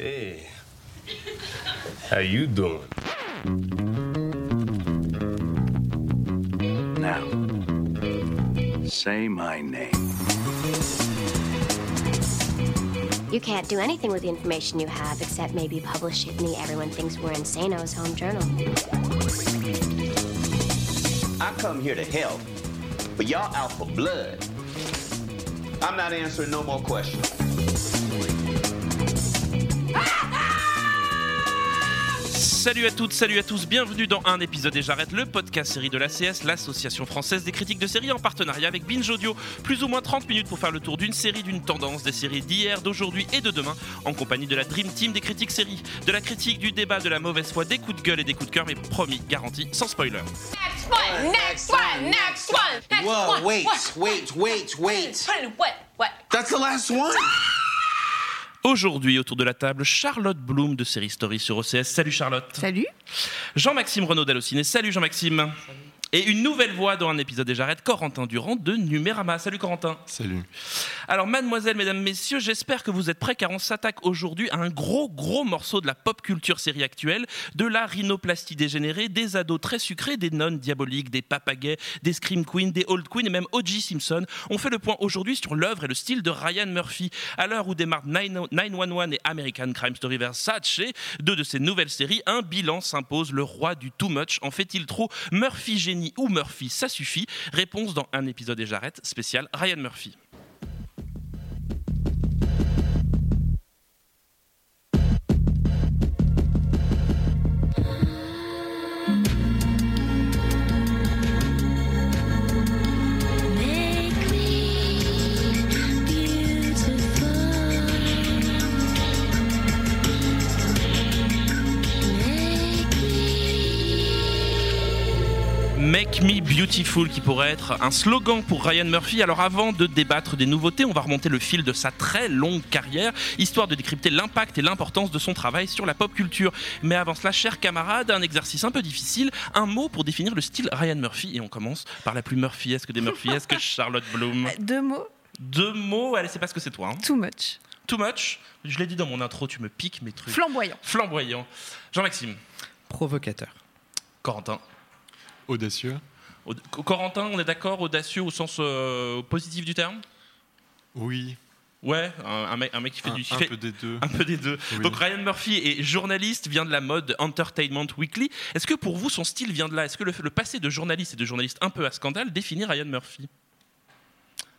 Hey, how you doing? Now, say my name. You can't do anything with the information you have except maybe publish it in the Everyone Thinks We're Insano's home journal. I come here to help, but y'all out for blood. I'm not answering no more questions. Salut à toutes, salut à tous, bienvenue dans un épisode et j'arrête le podcast série de l'ACS, l'association française des critiques de séries en partenariat avec Binge Audio. Plus ou moins 30 minutes pour faire le tour d'une série, d'une tendance, des séries d'hier, d'aujourd'hui et de demain, en compagnie de la Dream Team des critiques séries, de la critique, du débat, de la mauvaise foi, des coups de gueule et des coups de cœur, mais promis, garanti, sans spoiler. Next one, next one, next one, next Whoa, one. wait, wait, wait, wait. What? What? That's the last one? Aujourd'hui, autour de la table, Charlotte Bloom de Série Story sur OCS. Salut Charlotte. Salut. Jean-Maxime Renaud d'Allociné. Salut Jean-Maxime. Et une nouvelle voix dans un épisode des J'arrête, Corentin Durand de Numérama. Salut Corentin. Salut. Alors, mademoiselle, mesdames, messieurs, j'espère que vous êtes prêts car on s'attaque aujourd'hui à un gros, gros morceau de la pop culture série actuelle, de la rhinoplastie dégénérée, des ados très sucrés, des nonnes diaboliques, des papagais, des scream queens, des old queens et même O.J. Simpson. On fait le point aujourd'hui sur l'œuvre et le style de Ryan Murphy. À l'heure où démarrent 911 et American Crime Story Versace, deux de ces nouvelles séries, un bilan s'impose. Le roi du too much en fait-il trop Murphy génie ou Murphy ça suffit Réponse dans un épisode et j'arrête spécial Ryan Murphy. Beautiful qui pourrait être un slogan pour Ryan Murphy. Alors avant de débattre des nouveautés, on va remonter le fil de sa très longue carrière, histoire de décrypter l'impact et l'importance de son travail sur la pop culture. Mais avant cela, chers camarades, un exercice un peu difficile, un mot pour définir le style Ryan Murphy. Et on commence par la plus Murphyesque des Murphyesques, Charlotte Bloom. Deux mots. Deux mots, allez, c'est pas ce que c'est toi. hein. Too much. Too much, je l'ai dit dans mon intro, tu me piques mes trucs. Flamboyant. Flamboyant. Jean-Maxime, Provocateur. Corentin. Audacieux. Corentin, on est d'accord, audacieux au sens euh, positif du terme? Oui. Ouais, un, un mec, un mec qui fait Un, du. qui un fait- peu des deux. un peu des deux. Oui. Donc Ryan Murphy est journaliste, vient de la mode Entertainment Weekly. Est-ce que pour vous, son style vient de là? Est-ce que le, le passé de journaliste et de journaliste un peu à scandale définit Ryan Murphy?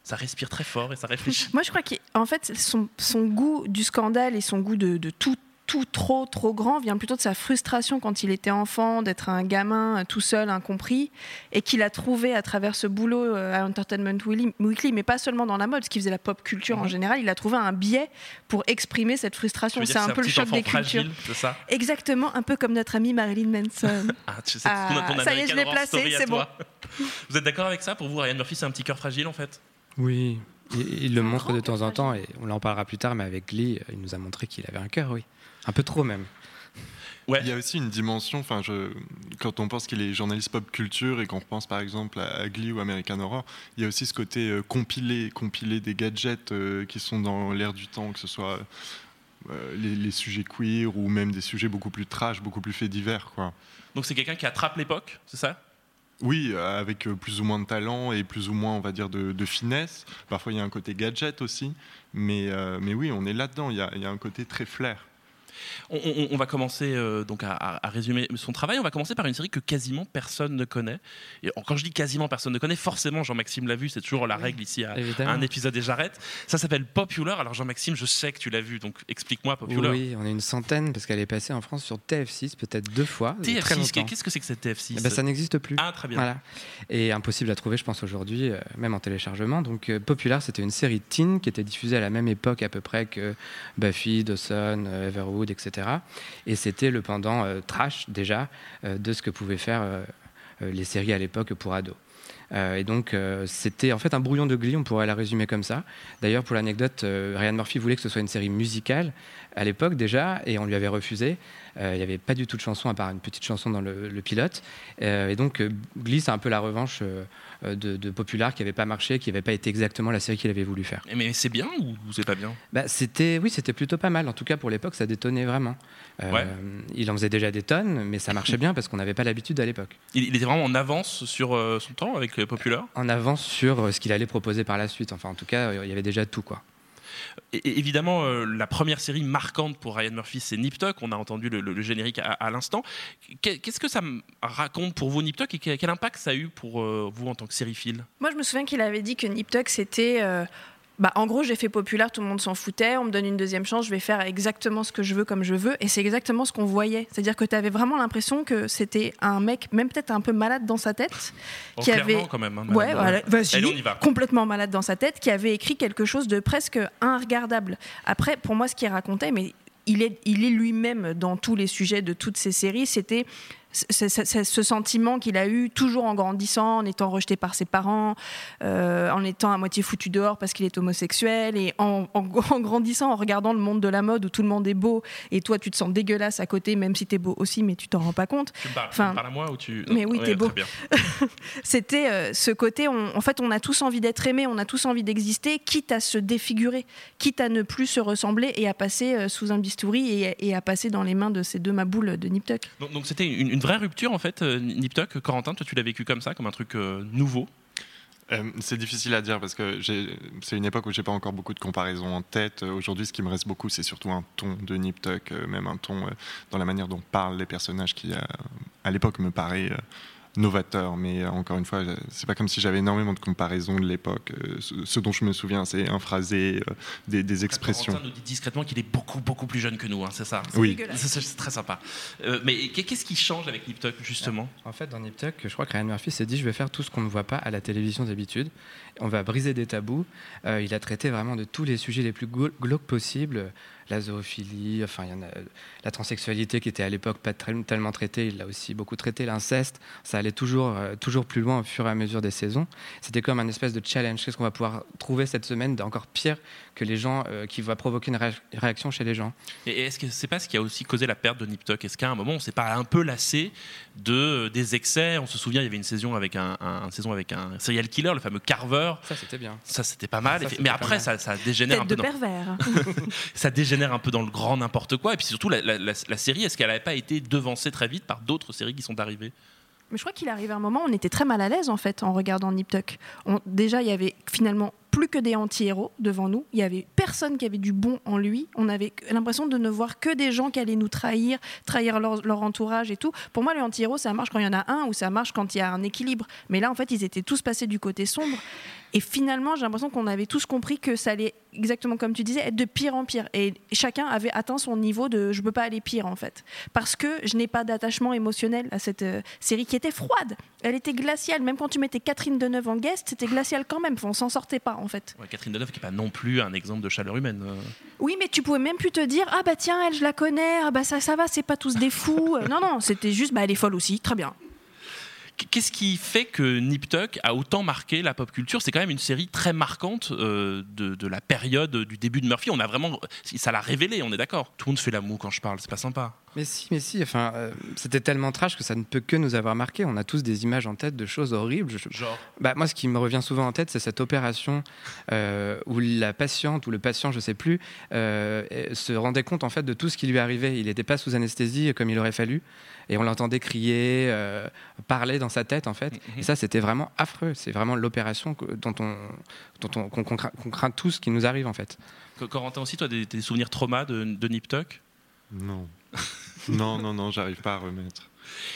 Ça respire très fort et ça réfléchit. Moi, je crois qu'en fait, son, son goût du scandale et son goût de, de tout, tout trop, trop grand vient plutôt de sa frustration quand il était enfant, d'être un gamin euh, tout seul, incompris, et qu'il a trouvé à travers ce boulot euh, à Entertainment Weekly, Weekly, mais pas seulement dans la mode, ce qui faisait la pop culture en Mhm. général, il a trouvé un biais pour exprimer cette frustration. C'est un peu le choc des cultures. fragile, c'est ça? Exactement, un peu comme notre ami Marilyn Manson. Ah, tu sais, Ah, ton- ton ça y est, je l'ai placé, c'est toi. Vous êtes d'accord avec ça? Pour vous, Ryan Murphy, c'est un petit cœur fragile en fait? Oui, il, il le montre de temps en temps et on en parlera plus tard, mais avec Glee, euh, il nous a montré qu'il avait un cœur, oui. Un peu trop même. Ouais. Il y a aussi une dimension, enfin, quand on pense qu'il est journaliste pop culture et qu'on repense par exemple à, à Glee ou American Horror, il y a aussi ce côté euh, compilé, compilé des gadgets euh, qui sont dans l'air du temps, que ce soit euh, les, les sujets queer ou même des sujets beaucoup plus trash, beaucoup plus faits divers, quoi. Donc c'est quelqu'un qui attrape l'époque, c'est ça? Oui, euh, avec euh, plus ou moins de talent et plus ou moins, on va dire, de, de finesse. Parfois, il y a un côté gadget aussi. Mais, euh, mais oui, on est là-dedans. Il il y a un côté très flair. On, on- on va commencer euh, donc à, à- à résumer son travail. On va commencer par une série que quasiment personne ne connaît. Et quand je dis quasiment personne ne connaît, forcément Jean-Maxime l'a vu. C'est toujours la règle ici à, un épisode et j'arrête. Ça s'appelle Popular. Alors Jean-Maxime, je sais que tu l'as vu, donc explique-moi Popular. Oui, on est une centaine parce qu'elle est passée en France sur TF6 peut-être deux fois. il y a très TF6, longtemps. qu'est-ce que c'est que cette TF6 Eh ben, ça n'existe plus. Ah très bien. Voilà. Et impossible à trouver, je pense, aujourd'hui, euh, même en téléchargement. Donc, euh, Populaire, c'était une série teen qui était diffusée à la même époque à peu près que Buffy, Dawson, euh, Etc. Et c'était le pendant euh, trash, déjà, euh, de ce que pouvaient faire euh, les séries à l'époque pour ados. Et donc, c'était en fait un brouillon de Glee, on pourrait la résumer comme ça. D'ailleurs, pour l'anecdote, Ryan Murphy voulait que ce soit une série musicale à l'époque déjà, et on lui avait refusé. Il n'y avait pas du tout de chanson, à part une petite chanson dans le, le pilote. Et donc, Glee, c'est un peu la revanche de, de Popular qui n'avait pas marché, qui n'avait pas été exactement la série qu'il avait voulu faire. Mais c'est bien ou c'est pas bien? Bah, c'était, oui, c'était plutôt pas mal. En tout cas, pour l'époque, ça détonnait vraiment. Euh, Ouais. Il en faisait déjà des tonnes, mais ça marchait bien parce qu'on n'avait pas l'habitude à l'époque. il, il était vraiment en avance sur euh, son temps avec euh, Popular? En avance sur euh, ce qu'il allait proposer par la suite. Enfin, en tout cas, euh, il y avait déjà tout, quoi. Et, évidemment, euh, la première série marquante pour Ryan Murphy, c'est Nip Tuck. On a entendu le, générique à, l'instant. Qu'est- Qu'est-ce que ça raconte pour vous, Nip Tuck, et quel, impact ça a eu pour euh, vous en tant que sériephile Moi, je me souviens qu'il avait dit que Nip c'était. Bah, en gros, j'ai fait populaire, tout le monde s'en foutait. On me donne une deuxième chance, je vais faire exactement ce que je veux comme je veux. Et c'est exactement ce qu'on voyait. C'est-à-dire que tu avais vraiment l'impression que c'était un mec, même peut-être un peu malade dans sa tête, Oh, qui avait. quand même. hein, Ouais, madame. voilà, vas-y, Allez, on y va. complètement malade dans sa tête, qui avait écrit quelque chose de presque inregardable. Après, pour moi, ce qu'il racontait, mais il est, il est lui-même dans tous les sujets de toutes ces séries, c'était ce, sentiment qu'il a eu toujours en grandissant, en étant rejeté par ses parents, euh, en étant à moitié foutu dehors parce qu'il est homosexuel, et en, en- en grandissant, en regardant le monde de la mode où tout le monde est beau, et toi tu te sens dégueulasse à côté, même si tu es beau aussi, mais tu t'en rends pas compte. Tu parles, Enfin, tu me parles à moi ou tu... mais oui, Ouais, t'es beau. C'était euh, ce côté, on- en fait, on a tous envie d'être aimé, on a tous envie d'exister, quitte à se défigurer, quitte à ne plus se ressembler et à passer euh, sous un bistouri et, et à passer dans les mains de ces deux maboules de Nip Tuck. Donc donc c'était une, une vraie rupture, en fait, euh, Nip Tuck. Corentin, toi, tu l'as vécu comme ça, comme un truc euh, nouveau? Euh, c'est difficile à dire parce que c'est une époque où j'ai pas encore beaucoup de comparaisons en tête. Aujourd'hui, ce qui me reste beaucoup, c'est surtout un ton de Nip Tuck, même un ton dans la manière dont parlent les personnages qui, à l'époque, me paraît novateur. Mais encore une fois, c'est pas comme si j'avais énormément de comparaisons de l'époque. Euh, ce, dont je me souviens, c'est un phrasé, euh, des, des expressions. Corentin nous dit discrètement qu'il est beaucoup, beaucoup plus jeune que nous, hein, c'est ça Oui. C'est très sympa. Euh, mais qu'est- qu'est-ce qui change avec Nip Tuck, justement? En fait, dans Nip Tuck, je crois que Ryan Murphy s'est dit je vais faire tout ce qu'on ne voit pas à la télévision d'habitude. On va briser des tabous. Euh, il a traité vraiment de tous les sujets les plus glau- glauques possibles. La zoophilie, enfin, y en a, la transsexualité qui était à l'époque pas tellement traitée, il l'a aussi beaucoup traité. L'inceste, ça allait toujours, euh, toujours plus loin au fur et à mesure des saisons. C'était comme un espèce de challenge. Qu'est-ce qu'on va pouvoir trouver cette semaine d'encore pire que les gens, euh, qui va provoquer une ré- réaction chez les gens? Et est-ce que c'est pas ce qui a aussi causé la perte de Nip Tuck Est-ce qu'à un moment, on s'est pas un peu lassé de euh, des excès? On se souvient, il y avait une saison avec un, un- une saison avec un serial killer, le fameux Carver. Ça, c'était bien. Ça, c'était pas mal. Ça, mais après, mal. ça, ça dégénère un peu. de Dans, pervers. ça dégénère un peu dans le grand n'importe quoi. Et puis surtout, la, la- la- la série, est-ce qu'elle n'avait pas été devancée très vite par d'autres séries qui sont arrivées? Mais je crois qu'il arrive un moment, on était très mal à l'aise en fait en regardant Nip Tuck. On- déjà, il y avait finalement plus que des anti-héros devant nous. Il y avait personne qui avait du bon en lui. On avait l'impression de ne voir que des gens qui allaient nous trahir, trahir leur, entourage et tout. Pour moi, les anti-héros, ça marche quand il y en a un ou ça marche quand il y a un équilibre. Mais là, en fait, ils étaient tous passés du côté sombre. Et finalement, j'ai l'impression qu'on avait tous compris que ça allait, exactement comme tu disais, être de pire en pire. Et chacun avait atteint son niveau de je peux pas aller pire en fait. Parce que je n'ai pas d'attachement émotionnel à cette euh, série qui était froide. Elle était glaciale. Même quand tu mettais Catherine Deneuve en guest, c'était glacial quand même. On s'en sortait pas en fait. Ouais, Catherine Deneuve, qui n'est pas non plus un exemple de chaleur humaine. euh. Oui, mais tu pouvais même plus te dire ah bah tiens, elle, je la connais, ah bah ça, ça va, c'est pas tous des fous. Non, non, c'était juste bah elle est folle aussi, très bien. Qu'est-ce qui fait que Nip Tuck a autant marqué la pop culture? C'est quand même une série très marquante euh, de, de la période du début de Murphy. On a vraiment, ça l'a révélé, on est d'accord. Tout le monde fait l'amour quand je parle, c'est pas sympa. Mais si, mais si, enfin, euh, c'était tellement trash que ça ne peut que nous avoir marqué. On a tous des images en tête de choses horribles. Je- Genre, Bah, moi, ce qui me revient souvent en tête, c'est cette opération euh, où la patiente ou le patient, je sais plus, euh, se rendait compte en fait de tout ce qui lui arrivait. Il n'était pas sous anesthésie comme il aurait fallu, et on l'entendait crier, euh, parler dans sa tête en fait. Mhm. Et ça, c'était vraiment affreux. C'est vraiment l'opération dont on, dont on qu'on craint, qu'on craint tous qui nous arrive en fait. Co- Corentin aussi, toi, des, des souvenirs traumas de, de Nip Tuck? Non. non, non, non, j'arrive pas à remettre.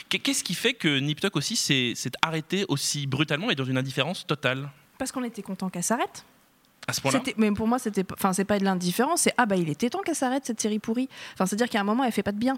Qu'est- Qu'est-ce qui fait que Nip Tuck aussi s'est arrêté aussi brutalement et dans une indifférence totale? Parce qu'on était content qu'elle s'arrête. à ce point-là? Mais pour moi, c'était, pas- enfin, c'est pas de l'indifférence, c'est ah bah il était temps qu'elle s'arrête cette série pourrie. Enfin, c'est à dire qu'à un moment, elle fait pas de bien.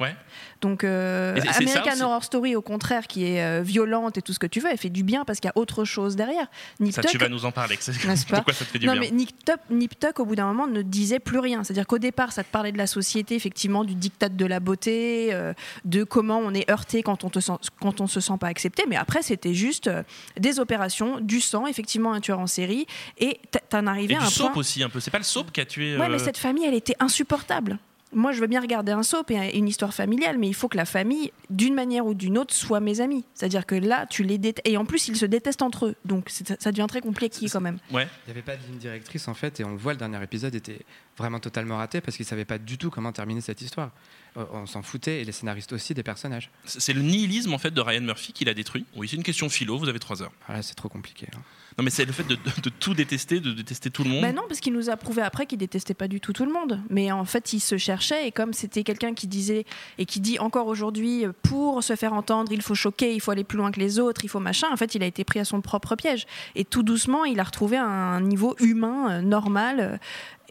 Ouais. Donc euh, ça American. Horror Story, au contraire, qui est euh, violente et tout ce que tu veux, elle fait du bien parce qu'il y a autre chose derrière. Nip Ça, Tuck- tu vas nous en parler. c'est- N'est-ce pas Pourquoi ça te fait du non, bien mais Nip Tuck, Nip Tuck, au bout d'un moment, ne disait plus rien. C'est-à-dire qu'au départ, ça te parlait de la société, effectivement, du diktat de la beauté, euh, de comment on est heurté quand on te sent, quand on se sent pas accepté. Mais après, c'était juste des opérations, du sang, effectivement, un tueur en série, et t'en arrivais Et à du un soap point. aussi, un peu. C'est pas le soap qui a tué. Ouais, mais cette famille, elle était insupportable. Moi, je veux bien regarder un soap et une histoire familiale, mais il faut que la famille, d'une manière ou d'une autre, soit mes amis. C'est-à-dire que là, tu les détestes. Et en plus, ils se détestent entre eux. Donc, c'est- ça devient très compliqué quand même. Ouais. Il n'y avait pas de ligne directrice en fait, et on le voit, le dernier épisode était vraiment totalement raté parce qu'ils ne savaient pas du tout comment terminer cette histoire. Euh, On s'en foutait, et les scénaristes aussi des personnages. C'est le nihilisme en fait de Ryan Murphy qui l'a détruit. Oui, c'est une question philo. Vous avez trois heures. Voilà, c'est trop compliqué. hein. Non, mais c'est le fait de, de- de tout détester, de détester tout le monde. Ben non, parce qu'il nous a prouvé après qu'il détestait pas du tout tout le monde. Mais en fait, il se cherchait. Et comme c'était quelqu'un qui disait et qui dit encore aujourd'hui, euh, pour se faire entendre, il faut choquer, il faut aller plus loin que les autres, il faut machin. En fait, il a été pris à son propre piège. Et tout doucement, il a retrouvé un niveau humain euh, normal.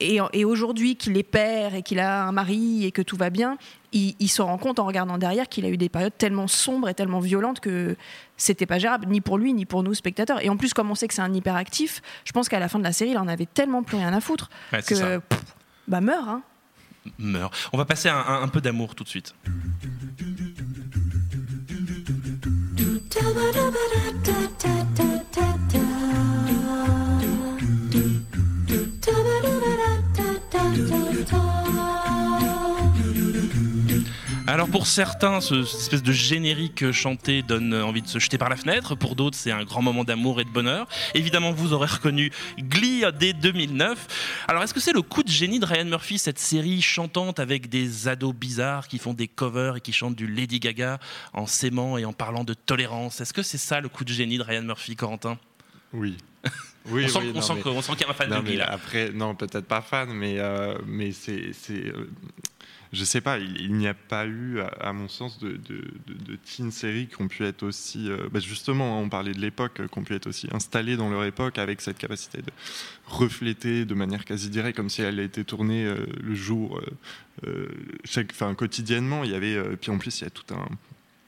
Et, et aujourd'hui, qu'il est père et qu'il a un mari et que tout va bien, il, il se rend compte en regardant derrière qu'il a eu des périodes tellement sombres et tellement violentes que c'était pas gérable, ni pour lui, ni pour nous, spectateurs. Et en plus, comme on sait que c'est un hyperactif, je pense qu'à la fin de la série, il en avait tellement plus rien à foutre Ouais, que. pff, bah, meurt, hein. Meurt. On va passer à un, un peu d'amour tout de suite. Alors pour certains, ce- cette espèce de générique chanté donne envie de se jeter par la fenêtre. Pour d'autres, c'est un grand moment d'amour et de bonheur. Évidemment, vous aurez reconnu Glee dès 2009. Alors est-ce que c'est le coup de génie de Ryan Murphy, cette série chantante avec des ados bizarres qui font des covers et qui chantent du Lady Gaga en s'aimant et en parlant de tolérance? Est-ce que c'est ça le coup de génie de Ryan Murphy, Corentin? Oui. Oui, On sent, oui, on non, sent mais- que- on sent qu'il y a un fan Non, de mais là. Après, non, peut-être pas fan, mais, euh, mais c'est. euh, je sais pas, il, il n'y a pas eu, à, à mon sens, de, de, de, de teen séries qui ont pu être aussi. euh, bah, justement, on parlait de l'époque, euh, qui ont pu être aussi installées dans leur époque avec cette capacité de refléter de manière quasi directe, comme si elle a été tournée le jour, chaque, enfin, quotidiennement. Il y avait. puis en plus, il y a tout un.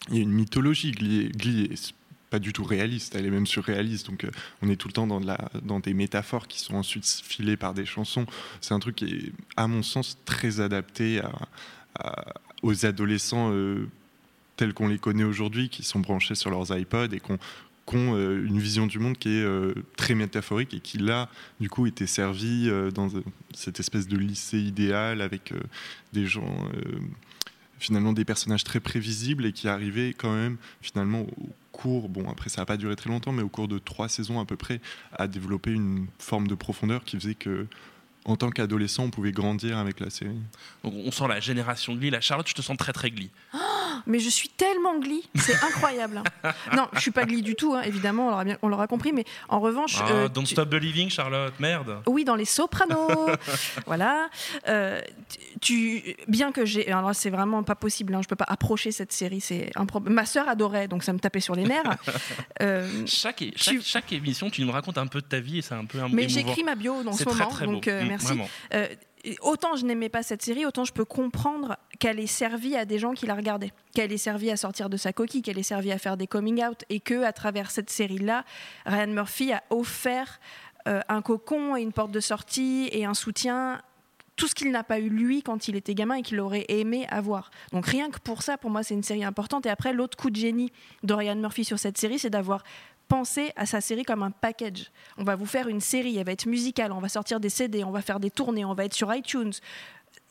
Il y a une mythologie. Glee, Glee est pas du tout réaliste, elle est même surréaliste. Donc euh, on est tout le temps dans, des métaphores qui sont ensuite filées par des chansons. C'est un truc qui est, à mon sens, très adapté aux adolescents euh, tels qu'on les connaît aujourd'hui, qui sont branchés sur leurs iPods et qui ont, euh, une vision du monde qui est très métaphorique et qui, là, du coup, était servi euh, dans cette espèce de lycée idéal avec des gens. Finalement des personnages très prévisibles et qui arrivaient quand même finalement au cours, bon après ça n'a pas duré très longtemps, mais au cours de trois saisons à peu près, à développer une forme de profondeur qui faisait que en tant qu'adolescent on pouvait grandir avec la série. Donc, on sent la génération Glee. La Charlotte, je te sens très très Glee. Mais je suis tellement glee, c'est incroyable. hein. Non, je suis pas glee du tout, hein, évidemment, on l'aura, compris, mais en revanche. Ah, euh, don't tu- stop believing, Charlotte. Merde. Oui, dans les sopranos. voilà. Euh, tu, bien que j'ai. Alors là, c'est vraiment pas possible. Hein, je peux pas approcher cette série. C'est un problème. Ma sœur adorait, donc ça me tapait sur les nerfs. Euh, Chaque, émission, tu nous racontes un peu de ta vie et c'est un peu un mais j'écris ma bio dans ce très, moment, très donc Mm, merci. Autant je n'aimais pas cette série, autant je peux comprendre qu'elle ait servi à des gens qui la regardaient, qu'elle ait servi à sortir de sa coquille, qu'elle ait servi à faire des coming out, et que à travers cette série-là, Ryan Murphy a offert euh, un cocon et une porte de sortie et un soutien. Tout ce qu'il n'a pas eu lui quand il était gamin et qu'il aurait aimé avoir. Donc rien que pour ça, pour moi, c'est une série importante. Et après, l'autre coup de génie de Ryan Murphy sur cette série, c'est d'avoir pensé à sa série comme un package. On va vous faire une série, elle va être musicale, on va sortir des CD, on va faire des tournées, on va être sur iTunes.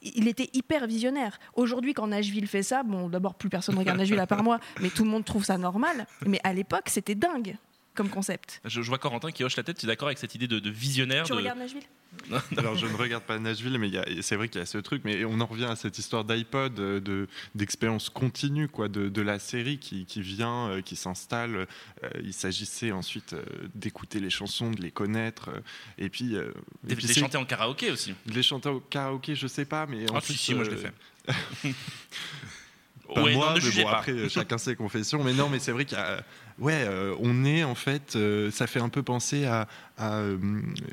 Il était hyper visionnaire. Aujourd'hui, quand Nashville fait ça, bon, d'abord, plus personne regarde Nashville à part moi, mais tout le monde trouve ça normal. Mais à l'époque, c'était dingue comme concept. Je, je vois Corentin qui hoche la tête. Tu es d'accord avec cette idée de, de visionnaire Tu de... regardes Nashville Non, non. Alors je ne regarde pas Nashville, mais c'est vrai qu'il y a ce truc. Mais on en revient à cette histoire d'iPod, euh, de d'expérience continue, quoi, de, de la série qui, qui vient, euh, qui s'installe. Euh, il s'agissait ensuite euh, d'écouter les chansons, de les connaître, euh, et puis euh, Des, et puis des c'est- chanter en karaoké aussi. de les chanter au karaoké, je sais pas, mais Ah, ensuite, si, si, moi, je l'ai fait. pas Ouais, moi, non, ne mais bon, pas. après, chacun ses confessions. Mais non, mais c'est vrai qu'il y a. Ouais, euh, on est en fait. euh, ça fait un peu penser à, euh,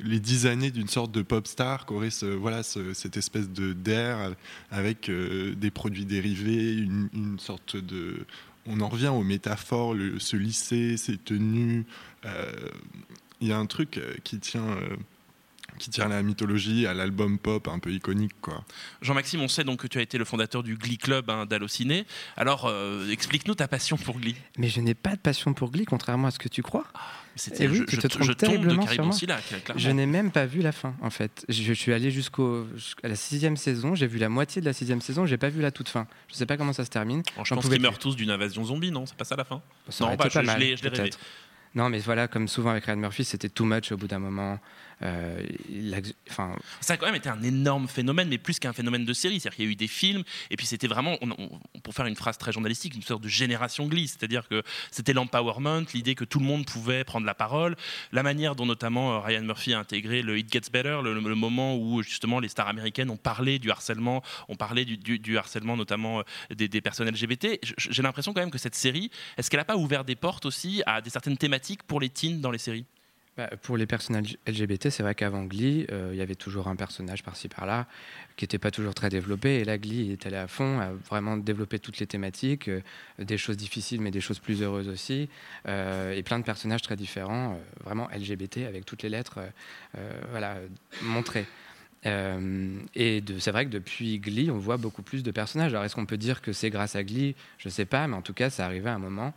les dix années d'une sorte de pop star qu'aurait ce, voilà, ce- cette espèce de d'air avec des produits dérivés, une, sorte de. On en revient aux métaphores, ce lycée, ces tenues. Il y a un truc qui tient. Qui tient à la mythologie, à l'album pop un peu iconique, quoi. Jean-Maxime, on sait donc que tu as été le fondateur du Glee Club hein, d'Allociné. Alors, euh, explique-nous ta passion pour Glee. Mais je n'ai pas de passion pour Glee, contrairement à ce que tu crois. C'était Eh oui, je, tu je- te trompes je tombe de. Je n'ai même pas vu la fin, en fait. Je, je suis allé jusqu'au jusqu'à la sixième saison. J'ai vu la moitié de la sixième saison. J'ai pas vu la toute fin. Je sais pas comment ça se termine. Bon, je pense qu'ils meurent tous d'une invasion zombie, non? C'est pas ça la fin? Ça Non, bah, pas je- je mal, l'ai- je l'ai rêvé. peut-être. Non, mais voilà, comme souvent avec Ryan Murphy, c'était too much au bout d'un moment. Euh, Ça a quand même été un énorme phénomène, mais plus qu'un phénomène de série. C'est-à-dire qu'il y a eu des films, et puis c'était vraiment, pour faire une phrase très journalistique, une sorte de génération Glee. C'est-à-dire que c'était l'empowerment, l'idée que tout le monde pouvait prendre la parole, la manière dont notamment euh, Ryan Murphy a intégré le It Gets Better, le, moment où justement les stars américaines ont parlé du harcèlement, ont parlé du, harcèlement notamment euh, des, des personnes LGBT. J'ai l'impression quand même que cette série, est-ce qu'elle n'a pas ouvert des portes aussi à des certaines thématiques pour les teens dans les séries? Bah, pour les personnages LGBT, c'est vrai qu'avant Glee, euh, il y avait toujours un personnage par-ci par-là qui n'était pas toujours très développé. Et là, Glee est allé à fond, a vraiment développé toutes les thématiques, euh, des choses difficiles, mais des choses plus heureuses aussi, euh, et plein de personnages très différents, vraiment LGBT avec toutes les lettres, voilà, montrées. Et c'est vrai que depuis Glee, on voit beaucoup plus de personnages. Alors, est-ce qu'on peut dire que c'est grâce à Glee? Je ne sais pas, mais en tout cas, ça arrivait à un moment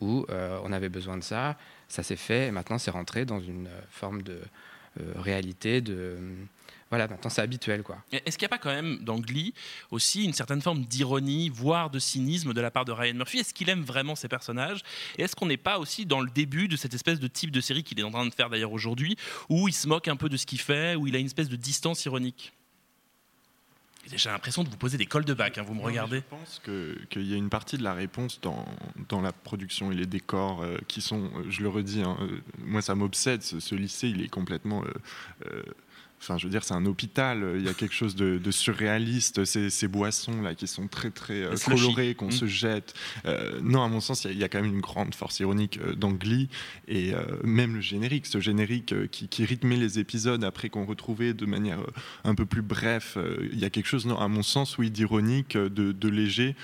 où on avait besoin de ça, ça s'est fait, et maintenant c'est rentré dans une euh, forme de euh, réalité, de... euh, voilà, maintenant c'est habituel, quoi. Est-ce qu'il n'y a pas quand même dans Glee aussi une certaine forme d'ironie, voire de cynisme de la part de Ryan Murphy? Est-ce qu'il aime vraiment ses personnages? Et est-ce qu'on n'est pas aussi dans le début de cette espèce de type de série qu'il est en train de faire d'ailleurs aujourd'hui, où il se moque un peu de ce qu'il fait, où il a une espèce de distance ironique? J'ai l'impression de vous poser des cols de bac, hein, vous me Non, regardez. Je pense que- qu'il y a une partie de la réponse dans, dans la production et les décors euh, qui sont, euh, je le redis, hein, euh, moi ça m'obsède, ce, ce lycée il est complètement... euh, Enfin, je veux dire, c'est un hôpital. euh, Il y a quelque chose de, de surréaliste. Ces, ces boissons là qui sont très très euh, colorées, qu'on Mm. se jette. Euh, non, à mon sens, il y, a- il y a quand même une grande force ironique dans Glee et même le générique, ce générique qui, qui rythmait les épisodes après qu'on retrouvait de manière un peu plus bref. Il y a quelque chose, non, à mon sens, oui, d'ironique, de, de léger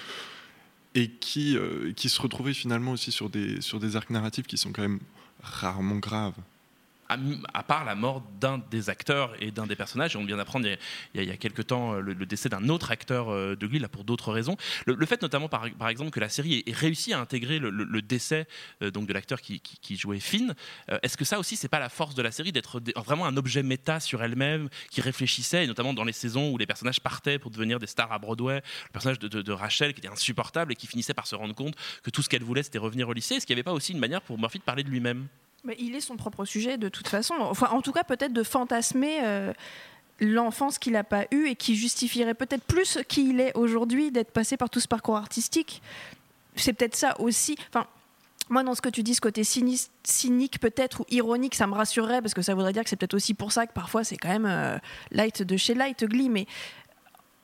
et qui, euh, qui se retrouvait finalement aussi sur des, sur des arcs narratifs qui sont quand même rarement graves. À, part la mort d'un des acteurs et d'un des personnages, et on vient d'apprendre il, y a- quelques temps euh, le, décès d'un autre acteur euh, de Glee, là pour d'autres raisons. Le, fait notamment par, exemple que la série ait, réussi à intégrer le, décès euh, donc de l'acteur qui, jouait Finn, est-ce que ça aussi c'est pas la force de la série d'être vraiment un objet méta sur elle-même qui réfléchissait, et notamment dans les saisons où les personnages partaient pour devenir des stars à Broadway, le personnage de- de Rachel qui était insupportable et qui finissait par se rendre compte que tout ce qu'elle voulait c'était revenir au lycée, est-ce qu'il n'y avait pas aussi une manière pour Murphy de parler de lui-même? Mais il est son propre sujet de toute façon. Enfin, en tout cas, peut-être de fantasmer euh, l'enfance qu'il n'a pas eue et qui justifierait peut-être plus qui il est aujourd'hui d'être passé par tout ce parcours artistique. C'est peut-être ça aussi. Enfin, moi, dans ce que tu dis, ce côté cynique, peut-être ou ironique, ça me rassurerait parce que ça voudrait dire que c'est peut-être aussi pour ça que parfois c'est quand même euh, light de chez light Glee. Mais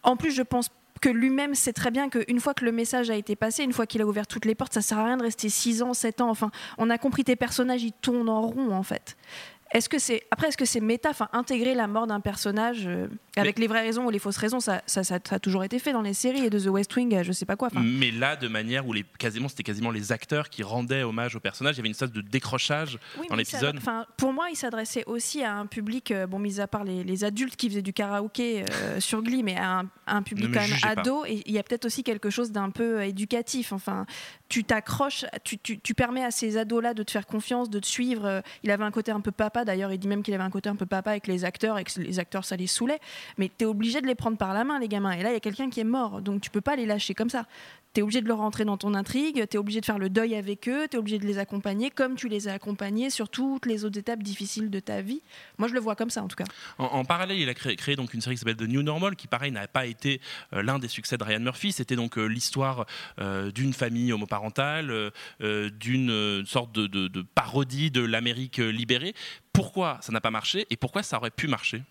en plus, je pense que lui-même sait très bien qu'une fois que le message a été passé, une fois qu'il a ouvert toutes les portes, ça sert à rien de rester 6 ans, 7 ans. Enfin, on a compris tes personnages, ils tournent en rond en fait. Est-ce que c'est après est-ce que c'est méta, enfin intégrer la mort d'un personnage euh, avec les vraies raisons ou les fausses raisons, ça, ça, ça- ça a toujours été fait dans les séries et de The West Wing, je sais pas quoi. Mais là de manière où les, quasiment c'était quasiment les acteurs qui rendaient hommage au personnage il y avait une sorte de décrochage Oui, dans l'épisode Enfin, pour moi, il s'adressait aussi à un public, euh, bon, mis à part les, les adultes qui faisaient du karaoké euh, sur Glee, mais à un, à un public quand même pas. ado. Et il y a peut-être aussi quelque chose d'un peu éducatif. Enfin, tu t'accroches, tu, tu- tu permets à ces ados-là de te faire confiance, de te suivre. Il avait un côté un peu papa, d'ailleurs, il dit même qu'il avait un côté un peu papa avec les acteurs et que les acteurs, ça les saoulait. Mais tu es obligé de les prendre par la main, les gamins. Et là, il y a quelqu'un qui est mort, donc tu peux pas les lâcher comme ça. Tu es obligé de leur rentrer dans ton intrigue, tu es obligé de faire le deuil avec eux, tu es obligé de les accompagner comme tu les as accompagnés sur toutes les autres étapes difficiles de ta vie. Moi, je le vois comme ça, en tout cas. En, parallèle, il a créé, donc une série qui s'appelle The New Normal, qui pareil n'a pas été euh, l'un des succès de Ryan Murphy. C'était donc euh, l'histoire euh, d'une famille homoparentale, d'une sorte de, parodie de l'Amérique libérée. Pourquoi ça n'a pas marché et pourquoi ça aurait pu marcher?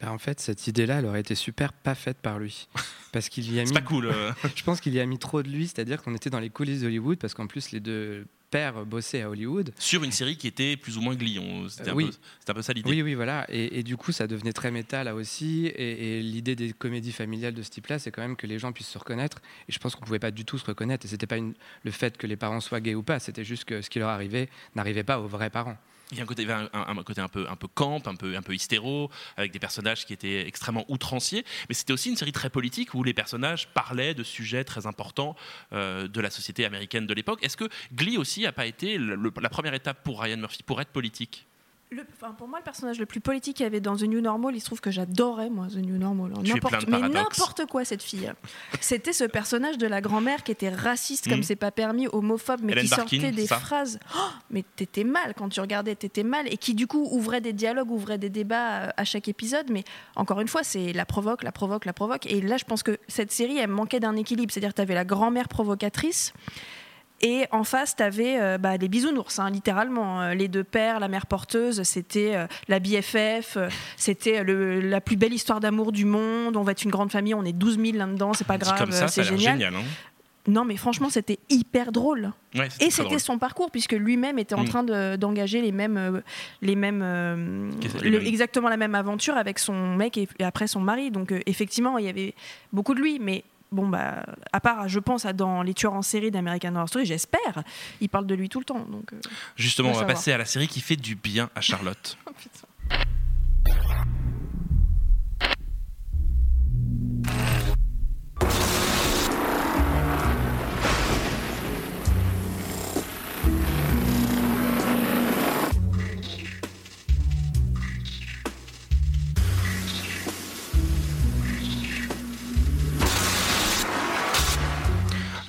Bah, en fait, cette idée-là, elle aurait été super pas faite par lui. Parce qu'il y a mis. Pas cool. euh. Je pense qu'il y a mis trop de lui, c'est-à-dire qu'on était dans les coulisses d'Hollywood, parce qu'en plus, les deux pères bossaient à Hollywood. Sur une série qui était plus ou moins glion. C'était un, Euh, oui. c'était un peu ça l'idée. Oui, oui, voilà. Et, et du coup, ça devenait très méta là aussi. Et, et l'idée des comédies familiales de ce type-là, c'est quand même que les gens puissent se reconnaître. Et je pense qu'on pouvait pas du tout se reconnaître. Et c'était pas une- le fait que les parents soient gays ou pas, c'était juste que ce qui leur arrivait n'arrivait pas aux vrais parents. Il y a un côté, un, peu, un peu camp, un peu, un peu hystéro, avec des personnages qui étaient extrêmement outranciers. Mais c'était aussi une série très politique où les personnages parlaient de sujets très importants euh, de la société américaine de l'époque. Est-ce que Glee aussi n'a pas été la première étape pour Ryan Murphy pour être politique? Le- enfin, pour moi, le personnage le plus politique qu'il y avait dans The New Normal, il se trouve que j'adorais, moi, The New Normal. hein. N'importe- mais n'importe quoi, cette fille. C'était ce personnage de la grand-mère qui était raciste, comme c'est pas permis, homophobe, mais Hélène qui Barkin, sortait des ça. phrases. Oh, mais t'étais mal quand tu regardais, t'étais mal. Et qui, du coup, ouvrait des dialogues, ouvrait des débats euh, à chaque épisode. Mais encore une fois, c'est la provoque, la provoque, la provoque. Et là, je pense que cette série, elle manquait d'un équilibre. C'est-à-dire, tu avais la grand-mère provocatrice. Et en face, tu avais les bisounours, hein, littéralement. Euh, les deux pères, la mère porteuse, c'était euh, la BFF, euh, c'était la plus belle histoire d'amour du monde. On va être une grande famille, on est 12 000 là-dedans, c'est pas grave, euh, c'est génial. génial. hein. Non, mais franchement, c'était hyper drôle. Ouais, Et c'était son parcours, puisque lui-même était en Mm. train de- d'engager les mêmes, euh, les mêmes, euh, le- exactement la même aventure avec son mec et, et après son mari. Donc euh, effectivement, il y avait beaucoup de lui, mais bon bah, à part, je pense à dans les tueurs en série d'American Horror Story, j'espère, il parle de lui tout le temps. Donc euh, Justement, on va savoir. passer à la série qui fait du bien à Charlotte.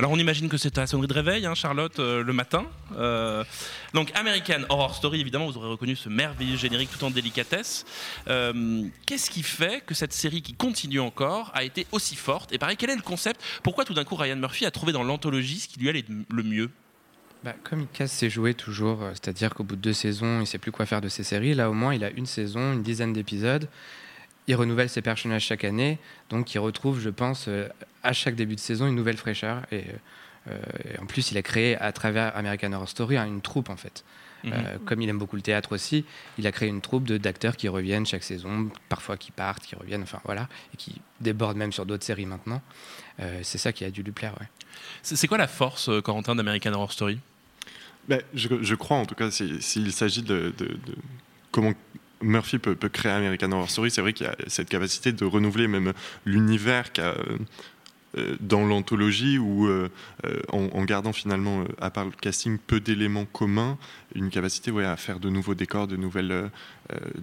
Alors on imagine que c'est ta sonnerie de réveil, hein, Charlotte, euh, le matin. Euh, donc American Horror Story, évidemment, vous aurez reconnu ce merveilleux générique tout en délicatesse. Euh, Qu'est-ce qui fait que cette série qui continue encore a été aussi forte Et pareil, quel est le concept Pourquoi tout d'un coup Ryan Murphy a trouvé dans l'anthologie ce qui lui allait le mieux Bah, comme il casse ses jouets toujours, c'est-à-dire qu'au bout de deux saisons, il sait plus quoi faire de ses séries. Là, au moins, il a une saison, une dizaine d'épisodes. Il renouvelle ses personnages chaque année, donc il retrouve, je pense, euh, à chaque début de saison, une nouvelle fraîcheur. Et, euh, et en plus, il a créé à travers American Horror Story hein, une troupe, en fait. Mhm. Euh, comme il aime beaucoup le théâtre aussi, il a créé une troupe de- d'acteurs qui reviennent chaque saison, parfois qui partent, qui reviennent, enfin voilà, et qui débordent même sur d'autres séries maintenant. Euh, c'est ça qui a dû lui plaire, ouais. C'est quoi la force, euh, Corentin, d'American Horror Story? Ben, je, je crois en tout cas, si- s'il s'agit de, de- de comment Murphy peut, créer American Horror Story, c'est vrai qu'il y a cette capacité de renouveler même l'univers euh, dans l'anthologie où, euh, euh, en, gardant finalement, euh, à part le casting, peu d'éléments communs, une capacité à faire de nouveaux décors, de, nouvelles,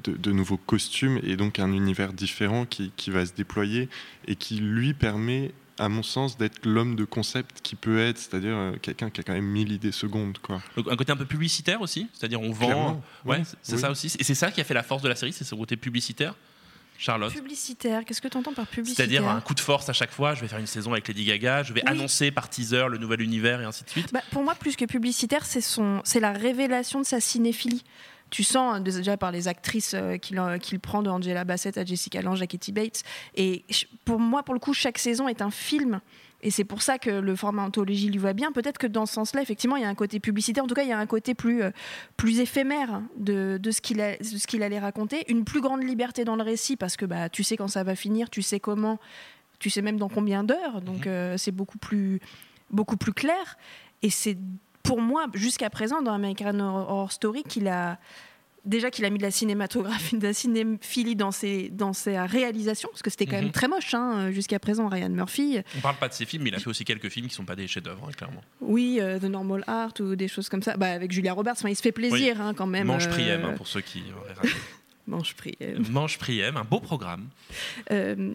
de, nouveaux costumes et donc un univers différent qui va se déployer et qui lui permet à mon sens, d'être l'homme de concept qui peut être, c'est-à-dire euh, quelqu'un qui a quand même mille idées secondes. Quoi. Donc, Un côté un peu publicitaire aussi C'est-à-dire on vend. Clairement, Ouais, oui, c'est- c'est oui. ça aussi. Et c'est ça qui a fait la force de la série, c'est ce côté publicitaire Charlotte publicitaire, qu'est-ce que tu entends par publicitaire? C'est-à-dire un coup de force à chaque fois, je vais faire une saison avec Lady Gaga, je vais Oui. annoncer par teaser le nouvel univers et ainsi de suite. Bah, pour moi, plus que publicitaire, c'est son, c'est la révélation de sa cinéphilie. Tu sens euh, déjà par les actrices euh, qu'il qu'il prend de Angela Bassett à Jessica Lange à Katie Bates. Et pour moi, pour le coup, chaque saison est un film. Et c'est pour ça que le format anthologie lui va bien. Peut-être que dans ce sens-là, effectivement, il y a un côté publicitaire. En tout cas, il y a un côté plus, euh, plus éphémère de, de ce qu'il qu'il allait raconter. Une plus grande liberté dans le récit parce que bah, tu sais quand ça va finir, tu sais comment, tu sais même dans combien d'heures. Donc euh, c'est beaucoup plus, beaucoup plus clair. Et c'est pour moi, jusqu'à présent, dans American Horror Story, qu'il a déjà qu'il a mis de la cinématographie, de la cinéphilie dans ses, dans sa réalisation, parce que c'était quand Mhm. même très moche hein, jusqu'à présent, Ryan Murphy. On parle pas de ses films, mais il a fait aussi quelques films qui sont pas des chefs-d'œuvre, hein, clairement. Oui, euh, The Normal Art ou des choses comme ça. Bah, avec Julia Roberts, enfin, il se fait plaisir hein, quand même. Manche euh, Priem, pour ceux qui auraient raté. Manche Priem. Manche Priem, un beau programme. Euh,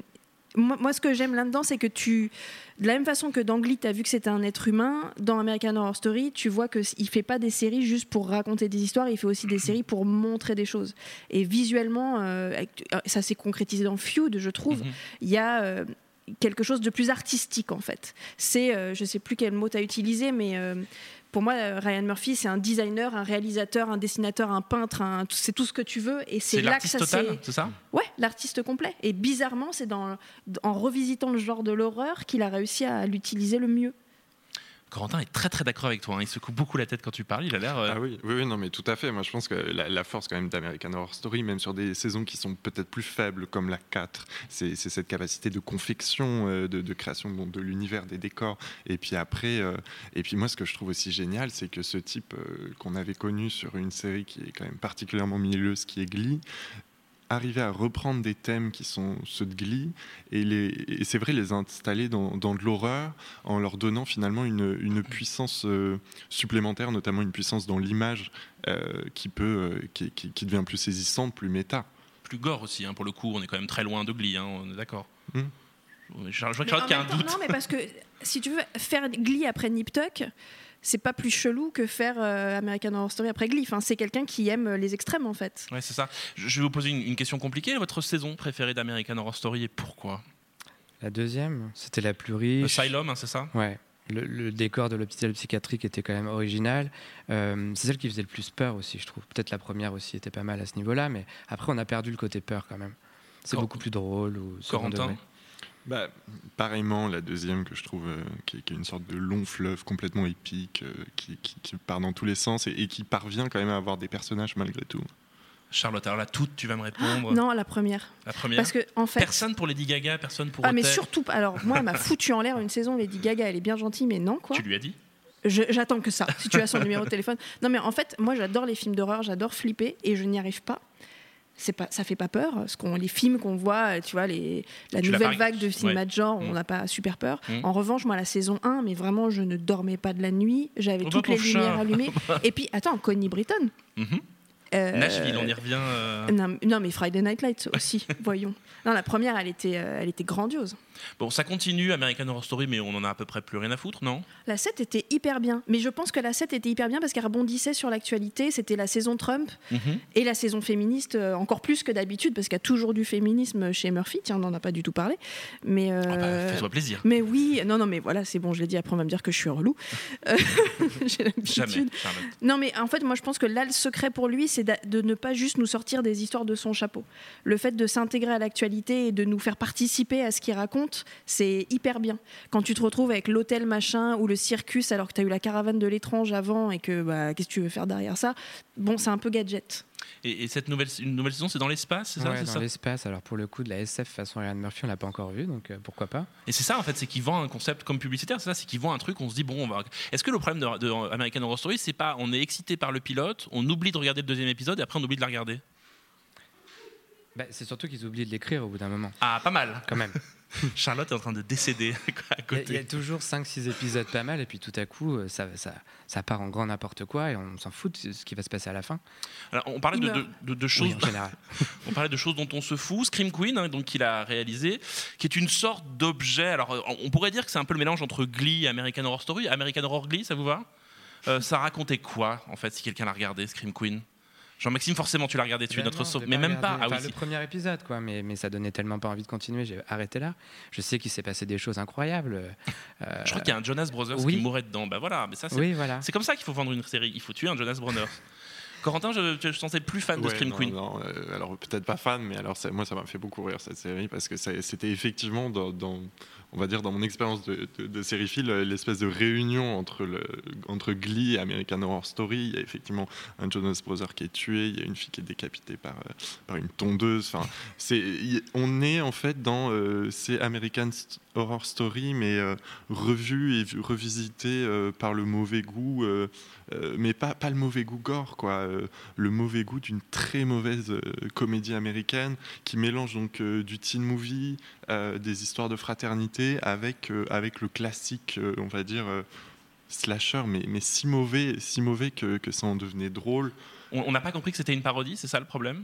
moi, moi, ce que j'aime là-dedans, c'est que tu, de la même façon que dans Glee, tu as vu que c'était un être humain, dans American Horror Story, tu vois qu'il ne fait pas des séries juste pour raconter des histoires, il fait aussi des séries pour montrer des choses. Et visuellement, euh, avec- ça s'est concrétisé dans Feud, je trouve. Mhm. Il y a. euh, quelque chose de plus artistique en fait. C'est, euh, je sais plus quel mot tu as utilisé, mais euh, pour moi, Ryan Murphy, c'est un designer, un réalisateur, un dessinateur, un peintre, un- c'est tout ce que tu veux. Et c'est là que l'artiste ça total, c'est ça? Ouais, l'artiste complet. Et bizarrement, c'est dans, en revisitant le genre de l'horreur qu'il a réussi à l'utiliser le mieux. Corentin est très très d'accord avec toi. hein. Il se coupe beaucoup la tête quand tu parles. Il a l'air. euh, Ah oui, oui, oui, non, mais tout à fait. Moi, je pense que la, force quand même d'American Horror Story, même sur des saisons qui sont peut-être plus faibles, comme la 4, c'est cette capacité de confection, euh, de, création de l'univers, des décors. Et puis après, euh, et puis moi, ce que je trouve aussi génial, c'est que ce type qu'on avait connu sur une série qui est quand même particulièrement mielleuse, qui est Glee, arriver à reprendre des thèmes qui sont ceux de Glee et, les, et c'est vrai les installer dans, dans de l'horreur en leur donnant finalement une, une puissance euh, supplémentaire, notamment une puissance dans l'image euh, qui peut euh, qui, qui- qui devient plus saisissante, plus méta. Plus gore aussi, hein, pour le coup. On est quand même très loin de Glee, hein, on est d'accord. Hmm. Je, je vois que Mais Charlotte en qui a un temps- doute. Non, mais parce que si tu veux faire Glee après Nip Tuck, c'est pas plus chelou que faire euh, American Horror Story après Glee. Enfin, c'est quelqu'un qui aime les extrêmes en fait. Ouais, c'est ça. Je vais vous poser une, une question compliquée. Votre saison préférée d'American Horror Story et pourquoi? La deuxième, c'était la plus riche. Asylum, hein, c'est ça? Ouais. Le, le décor de l'hôpital psychiatrique était quand même original. Euh, c'est celle qui faisait le plus peur aussi, je trouve. Peut-être la première aussi était pas mal à ce niveau-là, mais après on a perdu le côté peur quand même. C'est beaucoup plus drôle ou Corentin? Bah, pareillement, la deuxième que je trouve euh, qui, est, qui est une sorte de long fleuve complètement épique, euh, qui, qui- qui part dans tous les sens et, et qui parvient quand même à avoir des personnages malgré tout. Charlotte, alors là, toute, tu vas me répondre. Non, la première. La première. Parce que en fait. Personne pour Lady Gaga, personne pour Ah, mais surtout pas. Alors, moi, elle m'a foutu en l'air une saison. Lady Gaga, elle est bien gentille, mais non, quoi. Tu lui as dit? J'attends que ça, si tu as son numéro de téléphone. Non, mais en fait, moi, j'adore les films d'horreur, j'adore flipper, et je n'y arrive pas. C'est pas, ça fait pas peur. Ce qu'on, les films qu'on voit, tu vois, les, la Tu nouvelle vague de cinéma ouais. de genre, on Mm. n'a pas super peur. Mm. En revanche, moi, la saison 1, mais vraiment, je ne dormais pas de la nuit. J'avais toutes les lumières allumées. Et puis, attends, Connie Britton. Mhm. Euh, Nashville, on y revient. euh. non, non, mais Friday Night Lights aussi, voyons. Non, la première, elle était, euh, elle était grandiose. Bon, ça continue, American Horror Story, mais on en a à peu près plus rien à foutre, non? La 7 était hyper bien, mais je pense que la 7 était hyper bien parce qu'elle rebondissait sur l'actualité. C'était la saison Trump Mhm. et la saison féministe, euh, encore plus que d'habitude, parce qu'il y a toujours du féminisme chez Murphy. Tiens, on n'en a pas du tout parlé. Mais, euh, Ah bah, Fais-toi plaisir. mais oui, non, non, mais voilà, c'est bon, je l'ai dit. Après, on va me dire que je suis relou. Euh, J'ai l'habitude. Non, mais en fait, moi, je pense que là, le secret pour lui, c'est de ne pas juste nous sortir des histoires de son chapeau. Le fait de s'intégrer à l'actualité et de nous faire participer à ce qu'il raconte, c'est hyper bien. Quand tu te retrouves avec l'hôtel machin ou le circus alors que tu as eu la caravane de l'étrange avant et que bah, qu'est-ce que tu veux faire derrière ça? Bon, c'est un peu gadget. Et, et cette nouvelle, une nouvelle saison, c'est dans l'espace, c'est ça, Ouais, dans ça? l'espace. Alors pour le coup, de la SF façon Ryan Murphy, on l'a pas encore vu, donc euh, pourquoi pas. Et c'est ça, en fait, c'est qu'il vend un concept comme publicitaire, c'est ça, c'est qu'il vend un truc, on se dit, bon, on va. Est-ce que le problème de, de American Horror Story, c'est pas on est excité par le pilote, on oublie de regarder le deuxième épisode et après on oublie de la regarder? Bah, c'est surtout qu'ils oublient de l'écrire au bout d'un moment, Ah, pas mal quand même. Charlotte est en train de décéder à Il y a- il y, côté. a toujours 5-6 épisodes pas mal, et puis tout à coup, euh, ça, ça, ça part en grand n'importe quoi, et on s'en fout de ce qui va se passer à la fin. Alors, on parlait de, de, meurt. de- de choses. Oui, en général. On parlait de choses dont on se fout. Scream Queen, hein, donc qu'il a réalisé, qui est une sorte d'objet. Alors, euh, on pourrait dire que c'est un peu le mélange entre Glee et American Horror Story. American Horror Glee, ça vous va? Euh, Ça racontait quoi, en fait, si quelqu'un l'a regardé, Scream Queen? Jean-Maxime, forcément, tu l'as regardé, tu es Ben notre non, sauve. Mais même regardé. pas. Ah Enfin, oui, le si. premier épisode, quoi, mais, mais ça donnait tellement pas envie de continuer, j'ai arrêté là. Je sais qu'il s'est passé des choses incroyables. euh, Je crois qu'il y a un Jonas Brothers oui. qui mourait dedans. Bah voilà, mais ça, c'est Oui, voilà. c'est comme ça qu'il faut vendre une série. Il faut tuer un Jonas Brothers. Corentin, je, je, je sentais plus fan de Scream non, Queen. non, euh, alors peut-être pas fan, mais alors ça- moi ça m'a fait beaucoup rire cette série parce que c'était effectivement dans, dans- on va dire dans mon expérience de, de, de euh, l'espèce de réunion entre entre Glee et American Horror Story. Il y a effectivement un Jonas Brother qui est tué, il y a une fille qui est décapitée par euh, par une tondeuse. Enfin, on est en fait dans euh, ces American Horror Story mais euh, revu et revisité par le mauvais goût. mais pas, pas le mauvais goût gore, quoi. le mauvais goût d'une très mauvaise comédie américaine qui mélange donc du teen movie, des histoires de fraternité avec, euh, avec le classique, euh, on va dire, euh, slasher, mais, mais si mauvais, si mauvais que, que ça en devenait drôle. On n'a pas compris que c'était une parodie, c'est ça le problème?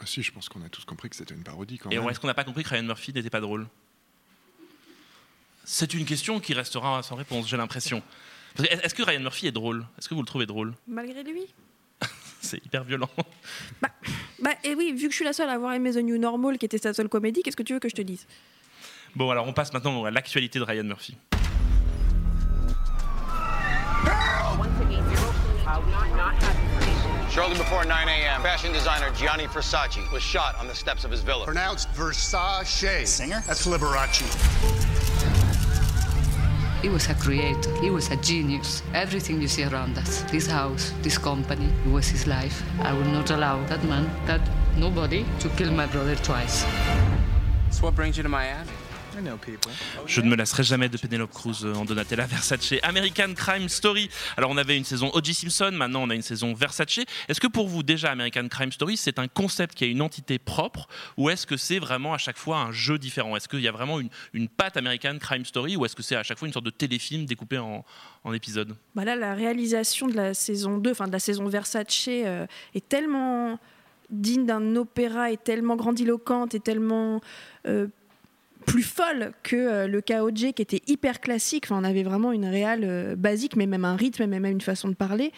Ah, si, je pense qu'on a tous compris que c'était une parodie quand Et même. est-ce qu'on n'a pas compris que Ryan Murphy n'était pas drôle? C'est une question qui restera sans réponse, j'ai l'impression. Est-ce que Ryan Murphy est drôle? Est-ce que vous le trouvez drôle? Malgré lui? C'est hyper violent. Bah, et oui, vu que je suis la seule à avoir aimé The New Normal, qui était sa seule comédie, qu'est-ce que tu veux que je te dise? Bon, alors on passe maintenant à l'actualité de Ryan Murphy. Shortly before 9 a.m., fashion designer Gianni Versace was shot on the steps of his villa. Pronounced Versace. Singer? That's Liberace. He was a creator. He was a genius. Everything you see around us, this house, this company, it was his life. I will not allow that man, that nobody, to kill my brother twice. So what brings you to Miami? Je ne me lasserai jamais de Penelope Cruz euh, en Donatella Versace. American Crime Story. Alors on avait une saison O.J. Simpson, maintenant on a une saison Versace. Est-ce que pour vous déjà American Crime Story c'est un concept qui a une entité propre ou est-ce que c'est vraiment à chaque fois un jeu différent? Est-ce qu'il y a vraiment une, une patte American Crime Story ou est-ce que c'est à chaque fois une sorte de téléfilm découpé en, en épisodes? Bah là, la réalisation de la saison 2, enfin de la saison Versace, euh, est tellement digne d'un opéra, est tellement grandiloquente, est tellement euh, plus folle que euh, le KOJ qui était hyper classique. Enfin, on avait vraiment une réale euh, basique, mais même un rythme, mais même une façon de parler.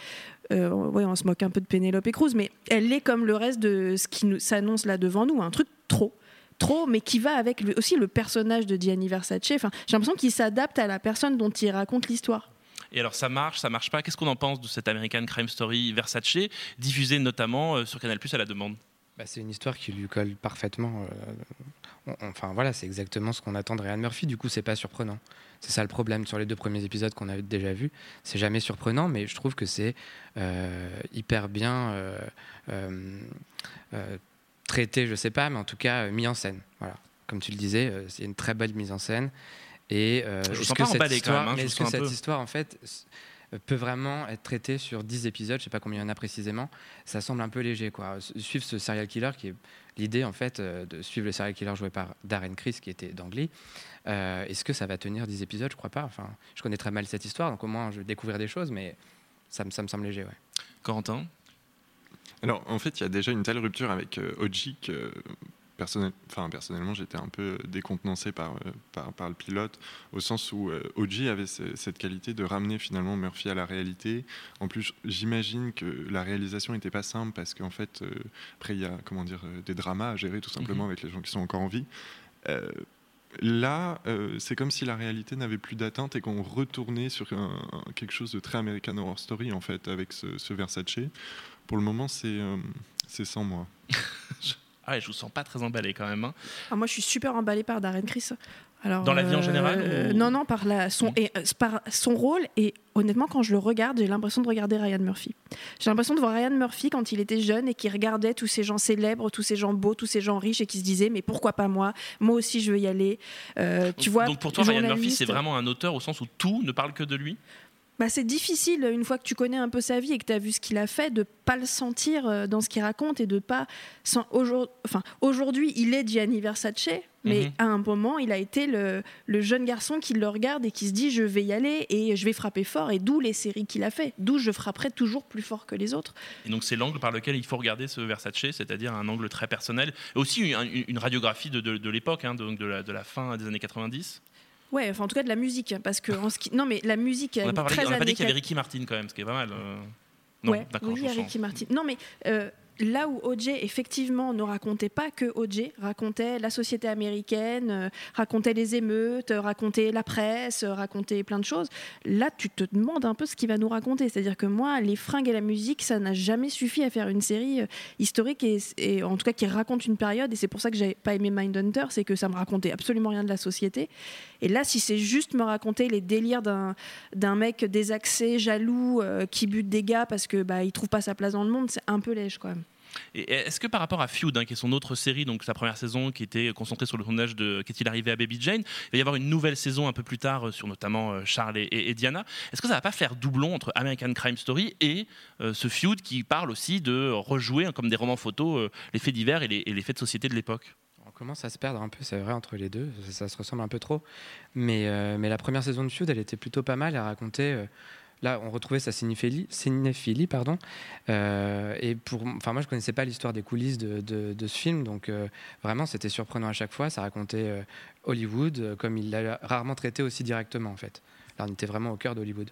Euh, on se moque un peu de Penelope Cruz, mais elle est comme le reste de ce qui s'annonce là devant nous, un truc trop. Trop, mais qui va avec aussi le personnage de Gianni Versace. Enfin, j'ai l'impression qu'il s'adapte à la personne dont il raconte l'histoire. Et alors ça marche, ça marche pas? Qu'est-ce qu'on en pense de cette American Crime Story Versace diffusée notamment sur Canal Plus à la demande? Bah, c'est une histoire qui lui colle parfaitement. euh, on- enfin voilà, c'est exactement ce qu'on attend de Ryan Murphy. Du coup, c'est pas surprenant. C'est ça le problème sur les deux premiers épisodes qu'on a déjà vus. C'est jamais surprenant, mais je trouve que c'est euh, hyper bien euh, traité, je sais pas, mais en tout cas mis en scène. Voilà, comme tu le disais, c'est une très belle mise en scène. Et euh, Je vous est-ce sens que pas cette histoire- même, hein, mais est-ce que cette histoire en fait peut vraiment être traitée sur 10 épisodes, je sais pas combien il y en a précisément, ça semble un peu léger quoi. Suivre ce serial killer qui est l'idée en fait euh, de suivre le serial killer joué par Darren Criss qui était d'Angly. Euh, Est-ce que ça va tenir 10 épisodes? Je crois pas. Enfin, je connais très mal cette histoire, donc au moins je vais découvrir des choses, mais ça me, ça me semble léger. Ouais. Corentin? Alors, en fait, il y a déjà une telle rupture avec euh, Oji que personnel, enfin, personnellement, j'étais un peu décontenancé par, euh, par, par le pilote, au sens où euh, Oji avait ce- cette qualité de ramener finalement Murphy à la réalité. En plus, j'imagine que la réalisation n'était pas simple parce qu'en fait, euh, après, il y a comment dire, des dramas à gérer tout simplement Mhm. avec les gens qui sont encore en vie. Euh, Là, euh, c'est comme si la réalité n'avait plus d'atteinte et qu'on retournait sur un- un- quelque chose de très American Horror Story, en fait, avec ce, ce Versace. Pour le moment, c'est euh, c'est sans moi. Ah je vous sens pas très emballé quand même. hein. Ah, moi, je suis super emballée par Darren Criss. Alors, Dans la vie en euh, général, euh, ou- Mm. Non, non, par, la, son, et, euh, par son rôle. Et honnêtement, quand je le regarde, j'ai l'impression de regarder Ryan Murphy. J'ai l'impression de voir Ryan Murphy quand il était jeune et qui regardait tous ces gens célèbres, tous ces gens beaux, tous ces gens riches et qui se disait Mais pourquoi pas moi? Moi aussi, je veux y aller. Euh, tu vois, Donc pour toi, Ryan Murphy, c'est vraiment un auteur au sens où tout ne parle que de lui? Bah, c'est difficile, une fois que tu connais un peu sa vie et que tu as vu ce qu'il a fait, de pas le sentir euh, dans ce qu'il raconte et de pas. sans- aujourd- Enfin, aujourd'hui, il est Gianni Versace, mais Mhm. à un moment, il a été le, le jeune garçon qui le regarde et qui se dit je vais y aller et je vais frapper fort. Et d'où les séries qu'il a fait. D'où je frapperai toujours plus fort que les autres. Et donc c'est l'angle par lequel il faut regarder ce Versace, c'est-à-dire un angle très personnel, et aussi une, radiographie de, de- de l'époque, hein, donc de la, de la fin des années 90. Ouais, enfin, en tout cas, de la musique. Parce que, en non, mais la musique. On n'a pas, parlé- très on n'a pas dit qu'il y avait Ricky Martin quand même, ce qui est pas mal. euh. Non, Ouais, oui, vous avec sens. Ricky Martin. Non, mais euh, là où OJ, effectivement, ne racontait pas que OJ, racontait la société américaine, euh, racontait les émeutes, racontait la presse, racontait plein de choses. Là, tu te demandes un peu ce qu'il va nous raconter. C'est-à-dire que moi, les fringues et la musique, ça n'a jamais suffi à faire une série euh, historique et, et en tout cas qui raconte une période. Et c'est pour ça que j'avais pas aimé Mindhunter, c'est que ça me racontait absolument rien de la société. Et là, si c'est juste me raconter les délires d'un mec désaxé, jaloux, euh, qui bute des gars parce que bah, trouve pas sa place dans le monde, c'est un peu léger quand même. Est-ce que par rapport à Feud, hein, qui est son autre série, donc sa première saison qui était concentrée sur le tournage de Qu'est-il arrivé à Baby Jane, il va y avoir une nouvelle saison un peu plus tard euh, sur notamment euh, Charles et, Diana. Est-ce que ça va pas faire doublon entre American Crime Story et ce Feud qui parle aussi de rejouer hein, comme des romans photos les faits divers et les, faits de société de l'époque? Commence à se perdre un peu, c'est vrai, entre les deux. Ça, se ressemble un peu trop. Mais, euh, mais la première saison de Feud, elle était plutôt pas mal. Elle racontait. euh, là, on retrouvait sa cinéphilie, pardon. Euh, et pour, moi, je connaissais pas l'histoire des coulisses de, de- de ce film, donc vraiment, c'était surprenant à chaque fois. Ça racontait Hollywood, comme il l'a rarement traité aussi directement, en fait. Là, on était vraiment au cœur d'Hollywood.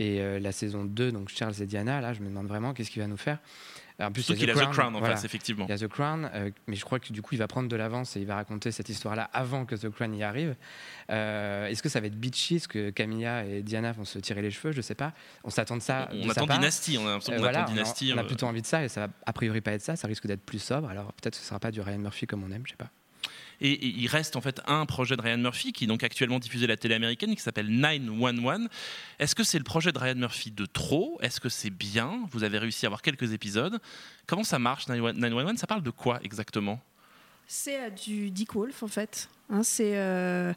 Et euh, la saison 2, donc Charles et Diana, là, je me demande vraiment qu'est-ce qu'il va nous faire. En plus, Surtout il y qu'il a The Crown, en face, effectivement. Il y a The Crown, euh, mais je crois que du coup, il va prendre de l'avance et il va raconter cette histoire-là avant que The Crown y arrive. Euh, Est-ce que ça va être bitchy Est-ce que Camilla et Diana vont se tirer les cheveux? Je sais pas. On s'attend de ça. On de sa attend part. Dynasty, on a qu'on voilà, attend Dynasty, On a, on plutôt envie de ça et ça va a priori pas être ça. Ça risque d'être plus sobre. Alors peut-être que ce sera pas du Ryan Murphy comme on aime, je sais pas. Et, il reste en fait un projet de Ryan Murphy qui est donc actuellement diffusé à la télé américaine qui s'appelle 911. Est-ce que c'est le projet de Ryan Murphy de trop? Est-ce que c'est bien? Vous avez réussi à avoir quelques épisodes. Comment ça marche 911 Ça parle de quoi exactement? C'est euh, du Dick Wolf en fait. Hein, c'est euh,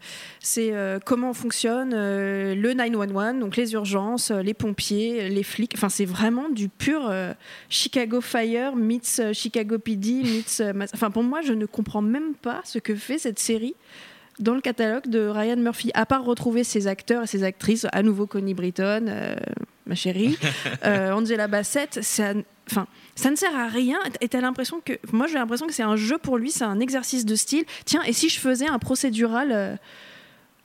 euh, comment fonctionne euh, le 911, donc les urgences, les pompiers, les flics. Enfin, c'est vraiment du pur Chicago Fire meets Chicago PD meets. enfin, pour moi, je ne comprends même pas ce que fait cette série dans le catalogue de Ryan Murphy, à part retrouver ses acteurs et ses actrices, à nouveau Connie Britton, euh, ma chérie, euh, Angela Bassett, ça, enfin, ça ne sert à rien. Et t'as l'impression que, moi j'ai l'impression que c'est un jeu pour lui, c'est un exercice de style. Tiens, et si je faisais un procédural euh,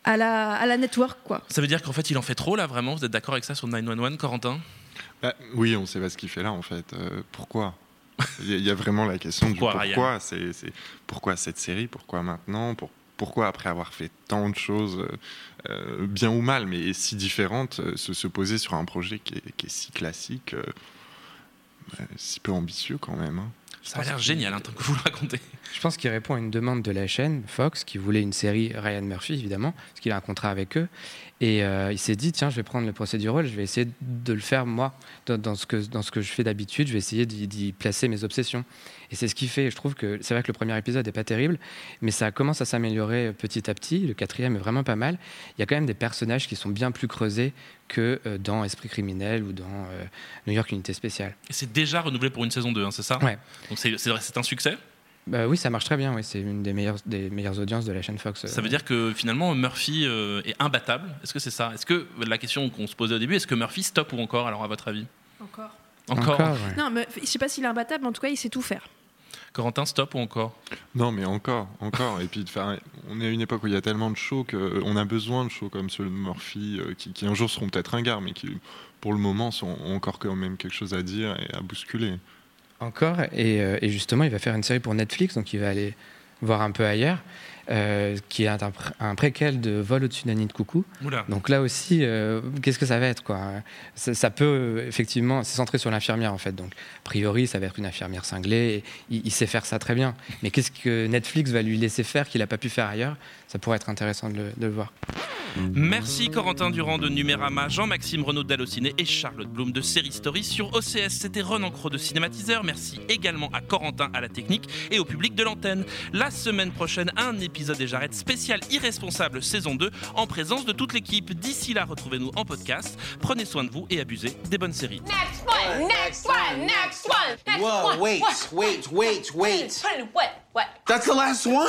à la, à la network, quoi? Ça veut dire qu'en fait il en fait trop là vraiment? Vous êtes d'accord avec ça sur 911, Corentin? Bah, oui, on sait pas ce qu'il fait là en fait. Euh, pourquoi? Il y, a- il y a vraiment la question Pourquoi, du pourquoi. C'est, pourquoi cette série? Pourquoi maintenant? Pour- Pourquoi après avoir fait tant de choses, euh, bien ou mal, mais si différentes, euh, se, se poser sur un projet qui est, qui est si classique, si peu ambitieux quand même. hein. Ça a l'air génial, hein, tant que vous le racontez. Je pense qu'il répond à une demande de la chaîne Fox, qui voulait une série Ryan Murphy, évidemment, parce qu'il a un contrat avec eux. Et euh, il s'est dit, tiens, je vais prendre le procédural, je vais essayer de le faire moi, dans, dans ce, que, dans ce que je fais d'habitude, je vais essayer d'y placer mes obsessions. Et c'est ce qu'il fait. Je trouve que c'est vrai que le premier épisode n'est pas terrible, mais ça commence à s'améliorer petit à petit. Le quatrième est vraiment pas mal. Il y a quand même des personnages qui sont bien plus creusés que euh, dans Esprit criminel ou dans euh, New York Unité spéciale. Et c'est déjà renouvelé pour une saison 2, hein, c'est ça? Ouais. Donc c'est un succès? Bah oui, ça marche très bien. Oui. C'est une des meilleures, des meilleures audiences de la chaîne Fox. Ça veut dire que finalement Murphy euh, est imbattable? Est-ce que c'est ça? Est-ce que la question qu'on se posait au début, est-ce que Murphy stop ou encore Alors à votre avis? Encore. Encore? Non, mais je sais pas s'il est imbattable, mais en tout cas, il sait tout faire. Corentin, stop ou encore? Non, mais encore, encore. Et puis, on est à une époque où il y a tellement de shows qu'on a besoin de shows comme ceux de Murphy, euh, qui, qui un jour seront peut-être ringards, mais qui, pour le moment, sont, ont encore quand même quelque chose à dire et à bousculer. Encore, et, euh, et justement, il va faire une série pour Netflix, donc il va aller voir un peu ailleurs, euh, qui est un, pr- un préquel de Vol au-dessus d'un nid de coucou. Oula. Donc là aussi, euh, qu'est-ce que ça va être quoi? Ça, ça peut effectivement, c'est centré sur l'infirmière en fait. Donc a priori, ça va être une infirmière cinglée. et il, il sait faire ça très bien. Mais qu'est-ce que Netflix va lui laisser faire qu'il n'a pas pu faire ailleurs? Ça pourrait être intéressant de le, de le voir. Merci Corentin Durand de Numérama, Jean-Maxime Renaud d'Allociné et Charlotte Bloom de Série Story sur OCS. C'était Ron Encro de Cinématiseur. Merci également à Corentin à la technique et au public de l'antenne. La semaine prochaine, un épisode des Jarrettes spécial Irresponsable saison 2 en présence de toute l'équipe. D'ici là, retrouvez-nous en podcast. Prenez soin de vous et abusez des bonnes séries. Next one, next one, next one, next Whoa, one. wait, wait, wait, wait. Put it, what? What? That's the last one.